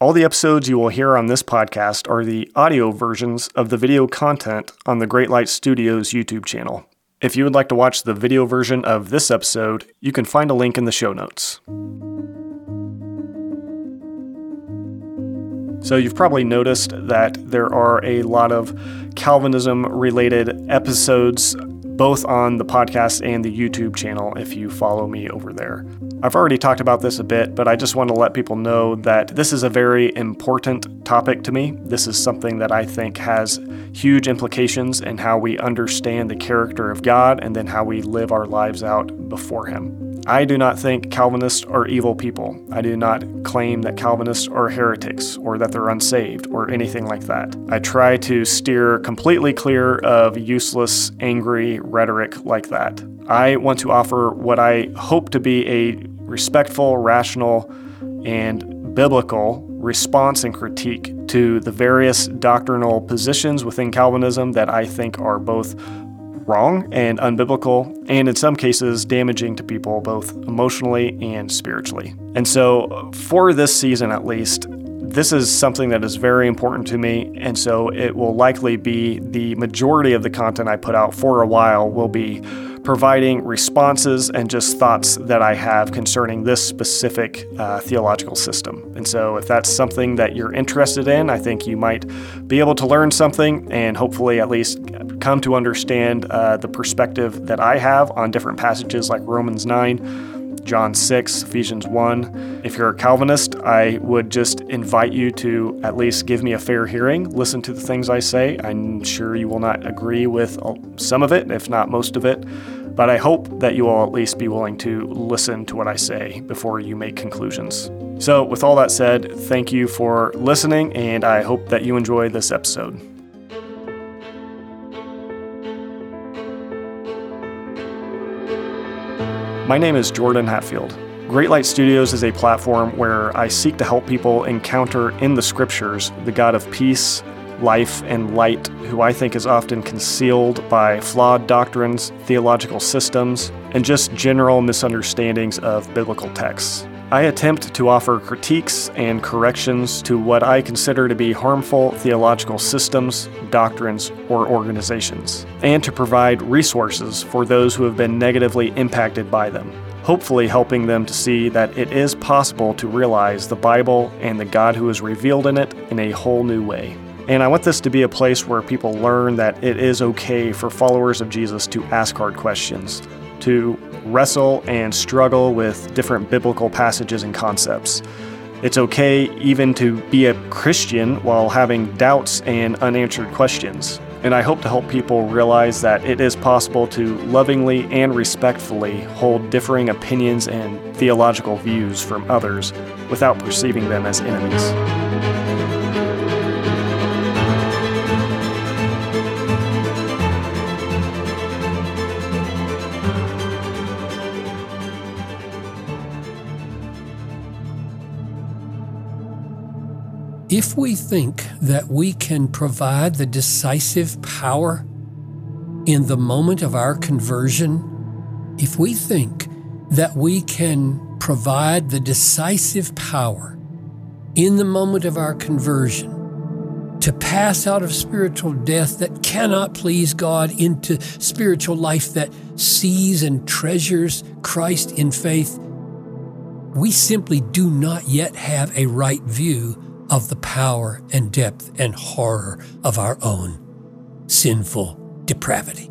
All the episodes you will hear on this podcast are the audio versions of the video content on the Great Light Studios YouTube channel. If you would like to watch the video version of this episode, you can find a link in the show notes. So, you've probably noticed that there are a lot of Calvinism related episodes both on the podcast and the YouTube channel if you follow me over there. I've already talked about this a bit, but I just want to let people know that this is a very important topic to me. This is something that I think has huge implications in how we understand the character of God and then how we live our lives out before Him. I do not think Calvinists are evil people. I do not claim that Calvinists are heretics or that they're unsaved or anything like that. I try to steer completely clear of useless, angry rhetoric like that. I want to offer what I hope to be a respectful, rational, and biblical response and critique to the various doctrinal positions within Calvinism that I think are both wrong and unbiblical, and in some cases damaging to people both emotionally and spiritually. And so, for this season at least, this is something that is very important to me, and so it will likely be the majority of the content I put out for a while will be providing responses and just thoughts that I have concerning this specific uh, theological system. And so, if that's something that you're interested in, I think you might be able to learn something and hopefully at least come to understand uh, the perspective that I have on different passages like Romans 9. John 6, Ephesians 1. If you're a Calvinist, I would just invite you to at least give me a fair hearing, listen to the things I say. I'm sure you will not agree with some of it, if not most of it, but I hope that you will at least be willing to listen to what I say before you make conclusions. So, with all that said, thank you for listening, and I hope that you enjoy this episode. My name is Jordan Hatfield. Great Light Studios is a platform where I seek to help people encounter in the scriptures the God of peace, life, and light, who I think is often concealed by flawed doctrines, theological systems, and just general misunderstandings of biblical texts. I attempt to offer critiques and corrections to what I consider to be harmful theological systems, doctrines, or organizations, and to provide resources for those who have been negatively impacted by them, hopefully helping them to see that it is possible to realize the Bible and the God who is revealed in it in a whole new way. And I want this to be a place where people learn that it is okay for followers of Jesus to ask hard questions, to wrestle and struggle with different biblical passages and concepts. It's okay even to be a Christian while having doubts and unanswered questions. And I hope to help people realize that it is possible to lovingly and respectfully hold differing opinions and theological views from others without perceiving them as enemies. If we think that we can provide the decisive power in the moment of our conversion, if we think that we can provide the decisive power in the moment of our conversion to pass out of spiritual death that cannot please God into spiritual life that sees and treasures Christ in faith, we simply do not yet have a right view of the power and depth and horror of our own sinful depravity.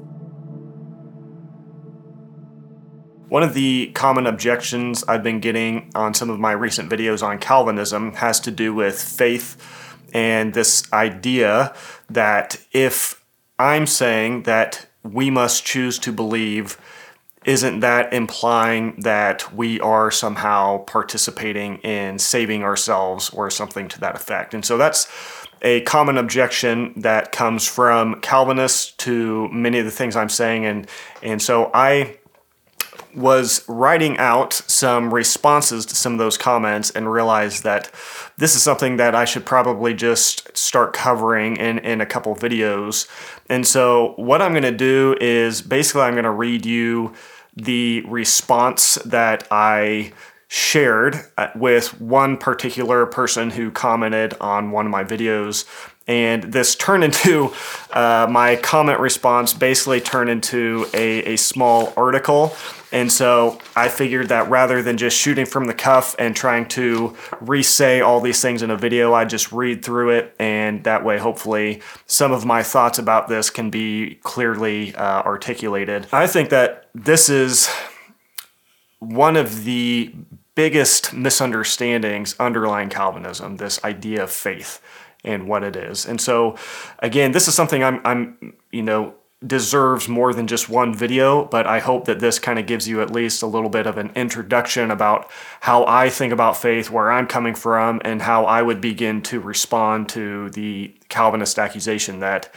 One of the common objections I've been getting on some of my recent videos on Calvinism has to do with faith and this idea that if I'm saying that we must choose to believe isn't that implying that we are somehow participating in saving ourselves or something to that effect? And so that's a common objection that comes from Calvinists to many of the things I'm saying. And, and so I was writing out some responses to some of those comments and realized that this is something that I should probably just start covering in, in a couple videos. And so, what I'm going to do is basically, I'm going to read you the response that I shared uh, with one particular person who commented on one of my videos. And this turned into uh, my comment response, basically turned into a, a small article. And so I figured that rather than just shooting from the cuff and trying to re say all these things in a video, I just read through it. And that way, hopefully, some of my thoughts about this can be clearly uh, articulated. I think that this is one of the biggest misunderstandings underlying Calvinism, this idea of faith and what it is. And so, again, this is something I'm, I'm, you know, deserves more than just one video, but I hope that this kind of gives you at least a little bit of an introduction about how I think about faith, where I'm coming from, and how I would begin to respond to the Calvinist accusation that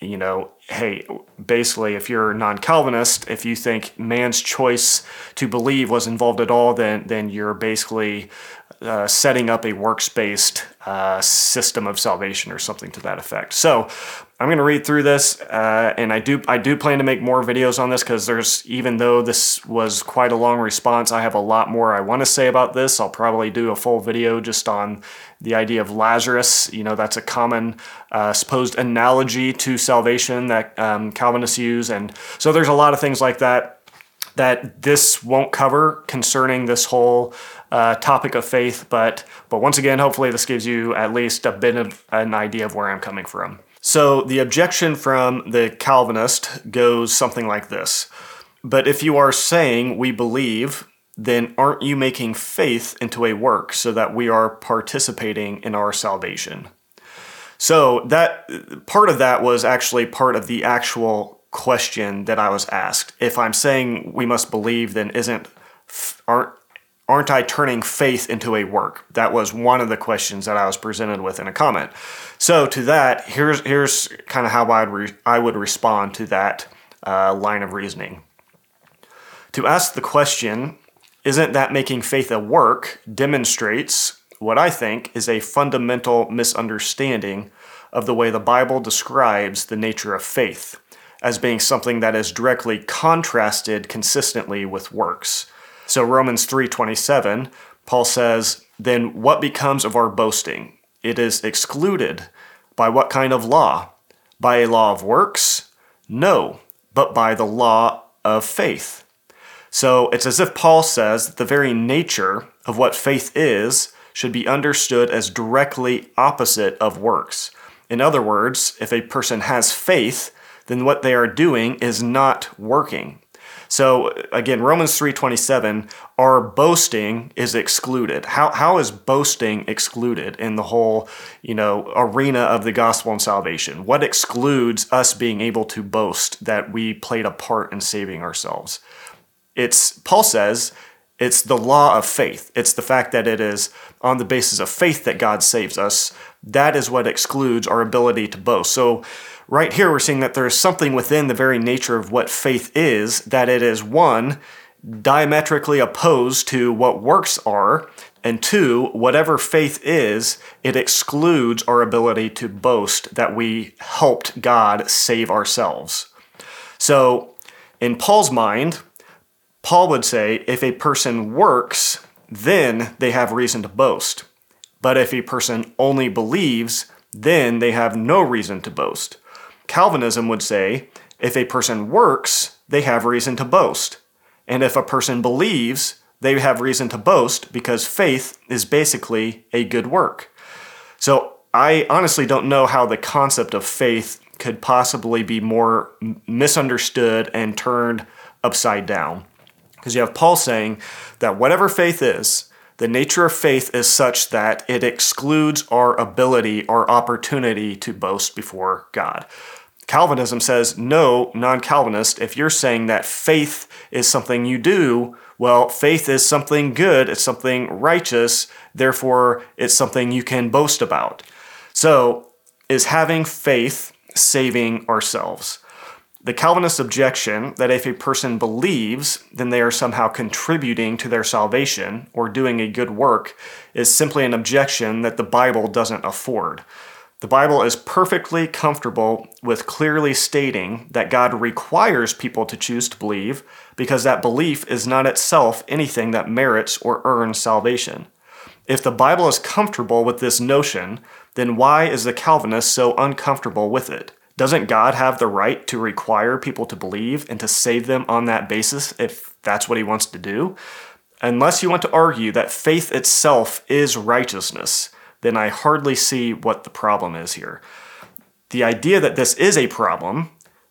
you know, hey, basically, if you're non-Calvinist, if you think man's choice to believe was involved at all, then then you're basically uh, setting up a works-based uh, system of salvation or something to that effect. So I'm going to read through this, uh, and I do I do plan to make more videos on this because there's even though this was quite a long response, I have a lot more I want to say about this. I'll probably do a full video just on the idea of Lazarus. You know, that's a common uh, supposed analogy to salvation that um, Calvinists use, and so there's a lot of things like that that this won't cover concerning this whole uh, topic of faith. But but once again, hopefully this gives you at least a bit of an idea of where I'm coming from. So the objection from the Calvinist goes something like this But if you are saying we believe, then aren't you making faith into a work so that we are participating in our salvation? So that part of that was actually part of the actual question that I was asked. If I'm saying we must believe, then isn't aren't aren't I turning faith into a work? That was one of the questions that I was presented with in a comment. So to that, here's here's kind of how I'd re- I would respond to that uh, line of reasoning. To ask the question, isn't that making faith a work? Demonstrates what I think is a fundamental misunderstanding of the way the Bible describes the nature of faith as being something that is directly contrasted consistently with works. So Romans 3:27, Paul says, "Then what becomes of our boasting? It is excluded. By what kind of law? By a law of works? No, but by the law of faith." So it's as if Paul says that the very nature of what faith is should be understood as directly opposite of works. In other words, if a person has faith, then what they are doing is not working. So again, Romans 3:27, our boasting is excluded. How how is boasting excluded in the whole, you know, arena of the gospel and salvation? What excludes us being able to boast that we played a part in saving ourselves? It's Paul says it's the law of faith. It's the fact that it is on the basis of faith that God saves us. That is what excludes our ability to boast. So right here we're seeing that there is something within the very nature of what faith is, that it is one, diametrically opposed to what works are, and two, whatever faith is, it excludes our ability to boast that we helped God save ourselves. So, in Paul's mind, Paul would say if a person works, then they have reason to boast. But if a person only believes, then they have no reason to boast. Calvinism would say if a person works, they have reason to boast. And if a person believes, they have reason to boast because faith is basically a good work. So I honestly don't know how the concept of faith could possibly be more misunderstood and turned upside down. Because you have Paul saying that whatever faith is, the nature of faith is such that it excludes our ability, our opportunity to boast before God. Calvinism says, no, non Calvinist, if you're saying that faith is something you do, well, faith is something good, it's something righteous, therefore, it's something you can boast about. So, is having faith saving ourselves? The Calvinist objection that if a person believes, then they are somehow contributing to their salvation or doing a good work is simply an objection that the Bible doesn't afford. The Bible is perfectly comfortable with clearly stating that God requires people to choose to believe because that belief is not itself anything that merits or earns salvation. If the Bible is comfortable with this notion, then why is the Calvinist so uncomfortable with it? Doesn't God have the right to require people to believe and to save them on that basis if that's what he wants to do? Unless you want to argue that faith itself is righteousness, then I hardly see what the problem is here. The idea that this is a problem,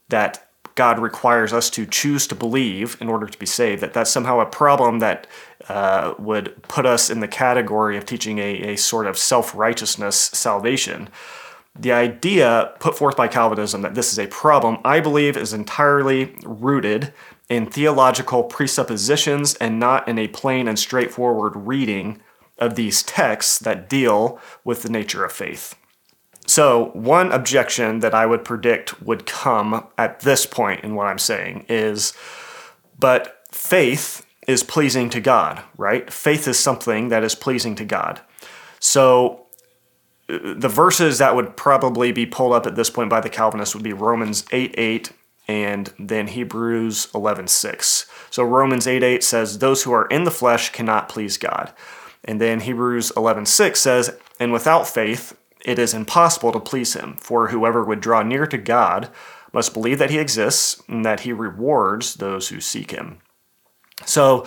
that God requires us to choose to believe in order to be saved, that that's somehow a problem that uh, would put us in the category of teaching a, a sort of self righteousness salvation. The idea put forth by Calvinism that this is a problem, I believe, is entirely rooted in theological presuppositions and not in a plain and straightforward reading of these texts that deal with the nature of faith. So, one objection that I would predict would come at this point in what I'm saying is but faith is pleasing to God, right? Faith is something that is pleasing to God. So, the verses that would probably be pulled up at this point by the Calvinists would be Romans 8 8 and then Hebrews 11 6. So, Romans 8 8 says, Those who are in the flesh cannot please God. And then Hebrews 11:6 says, "And without faith it is impossible to please him, for whoever would draw near to God must believe that he exists and that he rewards those who seek him." So,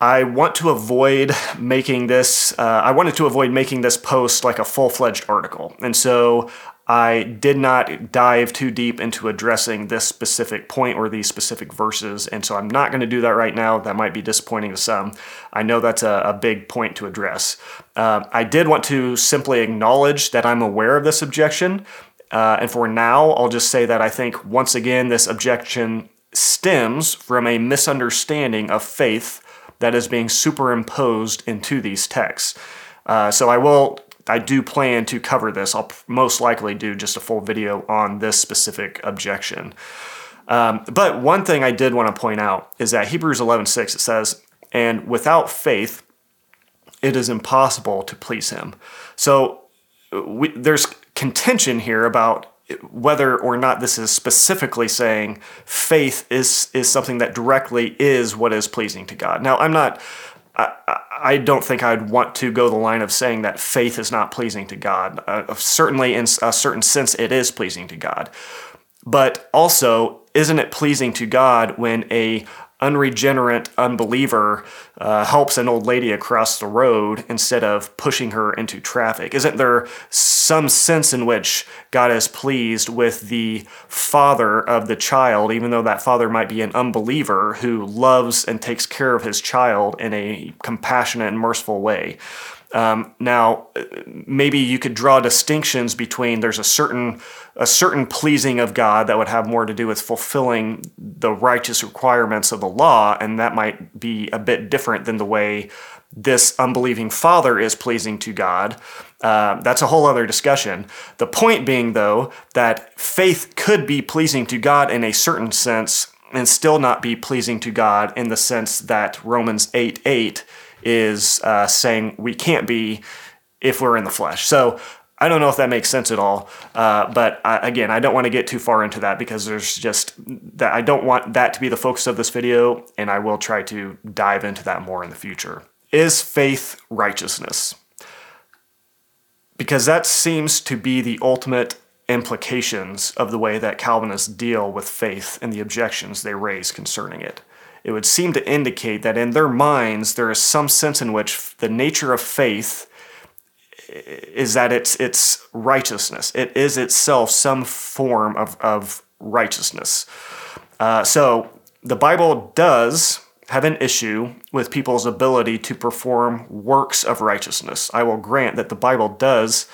I want to avoid making this, uh, I wanted to avoid making this post like a full fledged article. And so I did not dive too deep into addressing this specific point or these specific verses, and so I'm not going to do that right now. That might be disappointing to some. I know that's a, a big point to address. Uh, I did want to simply acknowledge that I'm aware of this objection, uh, and for now, I'll just say that I think once again this objection stems from a misunderstanding of faith that is being superimposed into these texts. Uh, so I will I do plan to cover this. I'll most likely do just a full video on this specific objection. Um, but one thing I did want to point out is that Hebrews 11:6 it says, "And without faith, it is impossible to please Him." So we, there's contention here about whether or not this is specifically saying faith is is something that directly is what is pleasing to God. Now, I'm not I, don't think I'd want to go the line of saying that faith is not pleasing to God. Uh, certainly, in a certain sense, it is pleasing to God. But also, isn't it pleasing to God when a unregenerate unbeliever uh, helps an old lady across the road instead of pushing her into traffic? Isn't there some sense in which God is pleased with the father of the child, even though that father might be an unbeliever who loves and takes care of his child in a compassionate and merciful way? Um, now, maybe you could draw distinctions between there's a certain a certain pleasing of God that would have more to do with fulfilling the righteous requirements of the law, and that might be a bit different than the way this unbelieving father is pleasing to God. Uh, that's a whole other discussion. The point being, though, that faith could be pleasing to God in a certain sense and still not be pleasing to God in the sense that Romans 8 8 is uh, saying we can't be if we're in the flesh. So I don't know if that makes sense at all. Uh, but I, again, I don't want to get too far into that because there's just that I don't want that to be the focus of this video, and I will try to dive into that more in the future. Is faith righteousness? Because that seems to be the ultimate implications of the way that Calvinists deal with faith and the objections they raise concerning it it would seem to indicate that in their minds there is some sense in which the nature of faith is that it's it's righteousness. It is itself some form of, of righteousness. Uh, so the Bible does have an issue with people's ability to perform works of righteousness. I will grant that the Bible does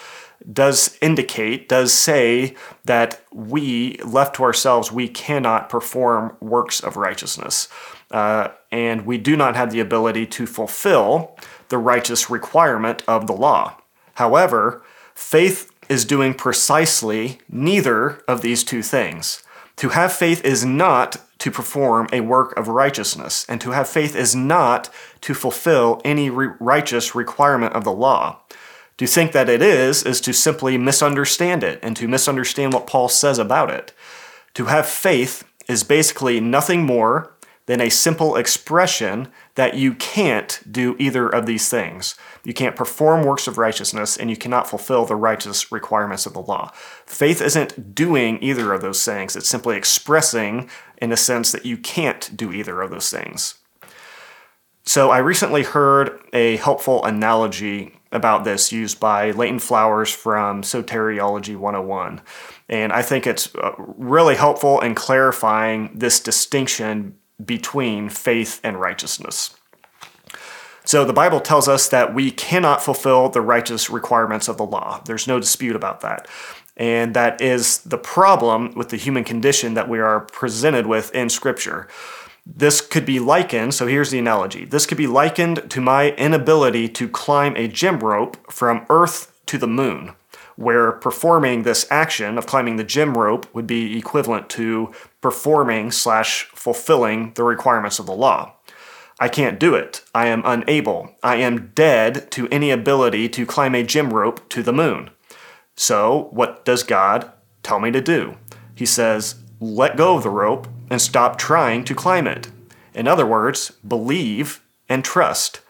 does indicate, does say that we, left to ourselves, we cannot perform works of righteousness. Uh, and we do not have the ability to fulfill the righteous requirement of the law. However, faith is doing precisely neither of these two things. To have faith is not to perform a work of righteousness, and to have faith is not to fulfill any re- righteous requirement of the law. To think that it is, is to simply misunderstand it and to misunderstand what Paul says about it. To have faith is basically nothing more than a simple expression that you can't do either of these things. You can't perform works of righteousness and you cannot fulfill the righteous requirements of the law. Faith isn't doing either of those things, it's simply expressing in a sense that you can't do either of those things. So I recently heard a helpful analogy about this used by Leighton Flowers from Soteriology 101. And I think it's uh, really helpful in clarifying this distinction between faith and righteousness. So the Bible tells us that we cannot fulfill the righteous requirements of the law. There's no dispute about that. And that is the problem with the human condition that we are presented with in Scripture. This could be likened, so here's the analogy. This could be likened to my inability to climb a gym rope from Earth to the moon, where performing this action of climbing the gym rope would be equivalent to performing slash fulfilling the requirements of the law. I can't do it. I am unable. I am dead to any ability to climb a gym rope to the moon. So, what does God tell me to do? He says, let go of the rope and stop trying to climb it. In other words, believe and trust.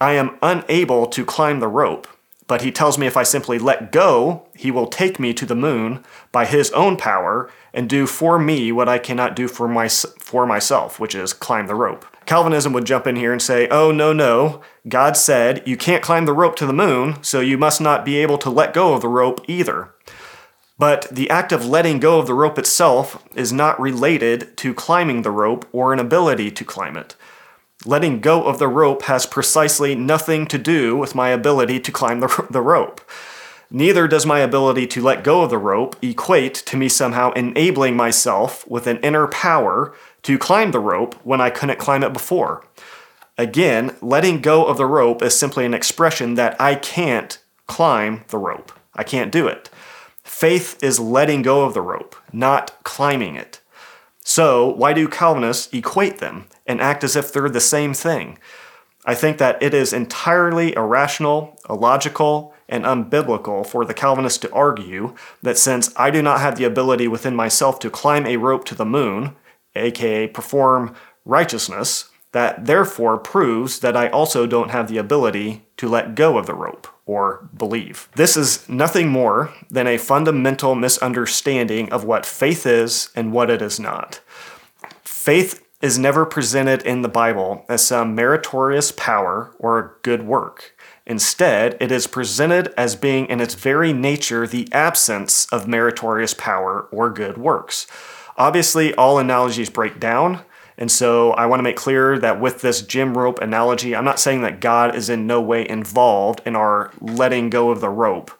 I am unable to climb the rope, but he tells me if I simply let go, he will take me to the moon by his own power and do for me what I cannot do for, my, for myself, which is climb the rope. Calvinism would jump in here and say, oh, no, no. God said you can't climb the rope to the moon, so you must not be able to let go of the rope either. But the act of letting go of the rope itself is not related to climbing the rope or an ability to climb it. Letting go of the rope has precisely nothing to do with my ability to climb the, the rope. Neither does my ability to let go of the rope equate to me somehow enabling myself with an inner power to climb the rope when I couldn't climb it before. Again, letting go of the rope is simply an expression that I can't climb the rope. I can't do it. Faith is letting go of the rope, not climbing it. So, why do Calvinists equate them and act as if they're the same thing? I think that it is entirely irrational, illogical, and unbiblical for the Calvinists to argue that since I do not have the ability within myself to climb a rope to the moon, aka perform righteousness, that therefore proves that I also don't have the ability to let go of the rope or believe. This is nothing more than a fundamental misunderstanding of what faith is and what it is not. Faith is never presented in the Bible as some meritorious power or good work. Instead, it is presented as being in its very nature the absence of meritorious power or good works. Obviously, all analogies break down. And so I want to make clear that with this gym rope analogy, I'm not saying that God is in no way involved in our letting go of the rope,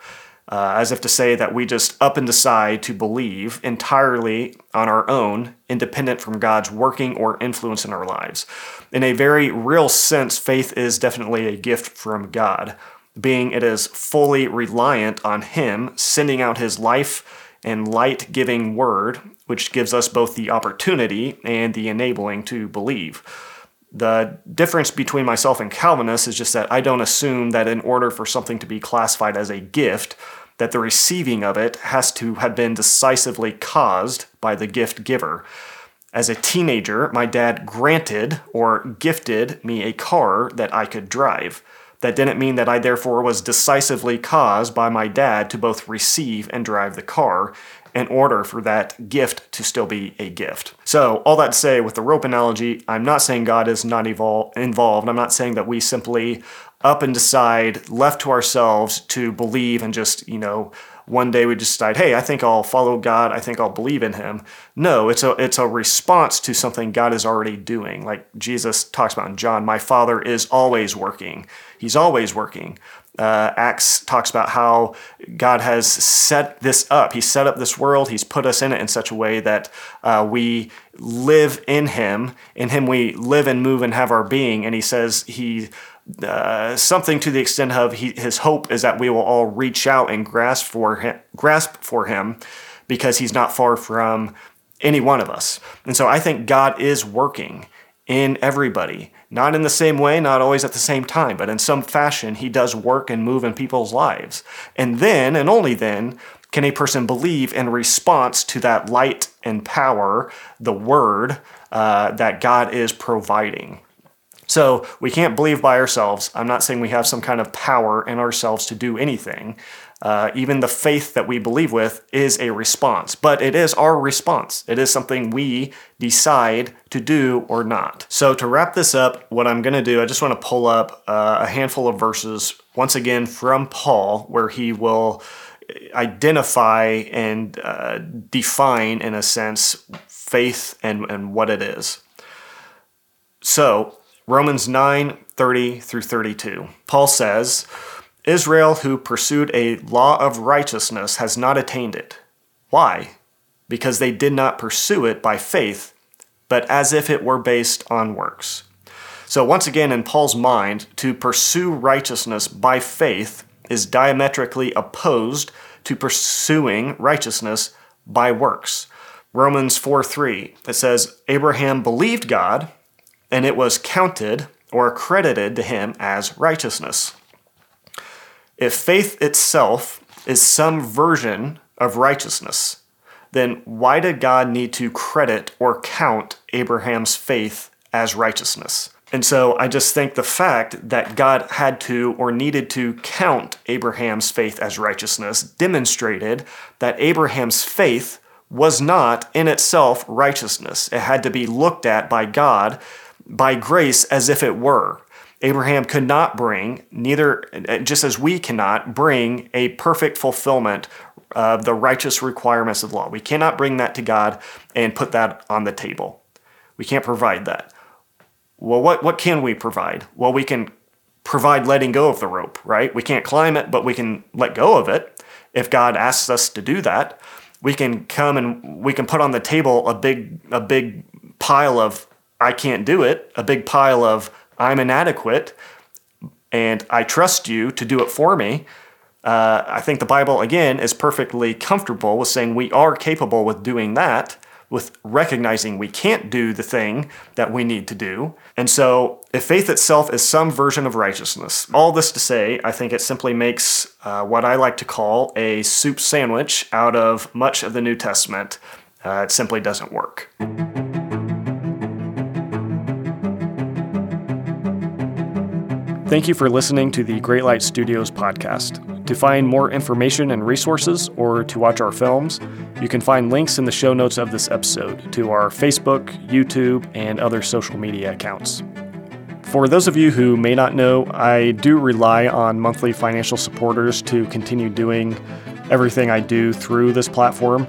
uh, as if to say that we just up and decide to believe entirely on our own, independent from God's working or influence in our lives. In a very real sense, faith is definitely a gift from God, being it is fully reliant on Him sending out His life and light giving word, which gives us both the opportunity and the enabling to believe. The difference between myself and Calvinists is just that I don't assume that in order for something to be classified as a gift, that the receiving of it has to have been decisively caused by the gift giver. As a teenager, my dad granted or gifted me a car that I could drive. That didn't mean that I therefore was decisively caused by my dad to both receive and drive the car in order for that gift to still be a gift. So, all that to say, with the rope analogy, I'm not saying God is not evol- involved. I'm not saying that we simply up and decide, left to ourselves, to believe and just, you know, one day we just decide, hey, I think I'll follow God. I think I'll believe in Him. No, it's a it's a response to something God is already doing. Like Jesus talks about in John, my Father is always working. He's always working. Uh, Acts talks about how God has set this up. He set up this world. He's put us in it in such a way that uh, we live in Him. In Him we live and move and have our being. And He says He uh, something to the extent of he, his hope is that we will all reach out and grasp for him, grasp for him, because he's not far from any one of us. And so I think God is working in everybody. Not in the same way, not always at the same time, but in some fashion, he does work and move in people's lives. And then, and only then, can a person believe in response to that light and power, the word uh, that God is providing. So we can't believe by ourselves. I'm not saying we have some kind of power in ourselves to do anything. Uh, even the faith that we believe with is a response, but it is our response. It is something we decide to do or not. So, to wrap this up, what I'm going to do, I just want to pull up uh, a handful of verses once again from Paul, where he will identify and uh, define, in a sense, faith and, and what it is. So, Romans 9 30 through 32. Paul says, Israel, who pursued a law of righteousness, has not attained it. Why? Because they did not pursue it by faith, but as if it were based on works. So, once again, in Paul's mind, to pursue righteousness by faith is diametrically opposed to pursuing righteousness by works. Romans 4 3, it says, Abraham believed God, and it was counted or credited to him as righteousness. If faith itself is some version of righteousness, then why did God need to credit or count Abraham's faith as righteousness? And so I just think the fact that God had to or needed to count Abraham's faith as righteousness demonstrated that Abraham's faith was not in itself righteousness. It had to be looked at by God by grace as if it were. Abraham could not bring, neither, just as we cannot, bring a perfect fulfillment of the righteous requirements of law. We cannot bring that to God and put that on the table. We can't provide that. Well, what, what can we provide? Well, we can provide letting go of the rope, right? We can't climb it, but we can let go of it if God asks us to do that. We can come and we can put on the table a big a big pile of I can't do it, a big pile of I'm inadequate, and I trust you to do it for me. Uh, I think the Bible, again, is perfectly comfortable with saying we are capable with doing that, with recognizing we can't do the thing that we need to do. And so, if faith itself is some version of righteousness, all this to say, I think it simply makes uh, what I like to call a soup sandwich out of much of the New Testament. Uh, it simply doesn't work. Thank you for listening to the Great Light Studios podcast. To find more information and resources or to watch our films, you can find links in the show notes of this episode to our Facebook, YouTube, and other social media accounts. For those of you who may not know, I do rely on monthly financial supporters to continue doing everything I do through this platform.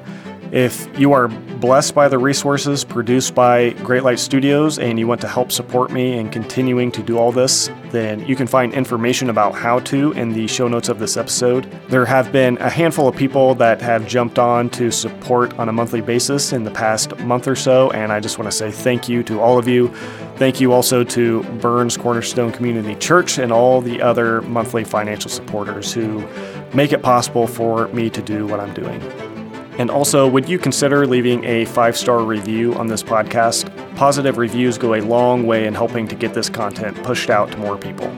If you are blessed by the resources produced by Great Light Studios and you want to help support me in continuing to do all this, then you can find information about how to in the show notes of this episode. There have been a handful of people that have jumped on to support on a monthly basis in the past month or so, and I just want to say thank you to all of you. Thank you also to Burns Cornerstone Community Church and all the other monthly financial supporters who make it possible for me to do what I'm doing. And also, would you consider leaving a five star review on this podcast? Positive reviews go a long way in helping to get this content pushed out to more people.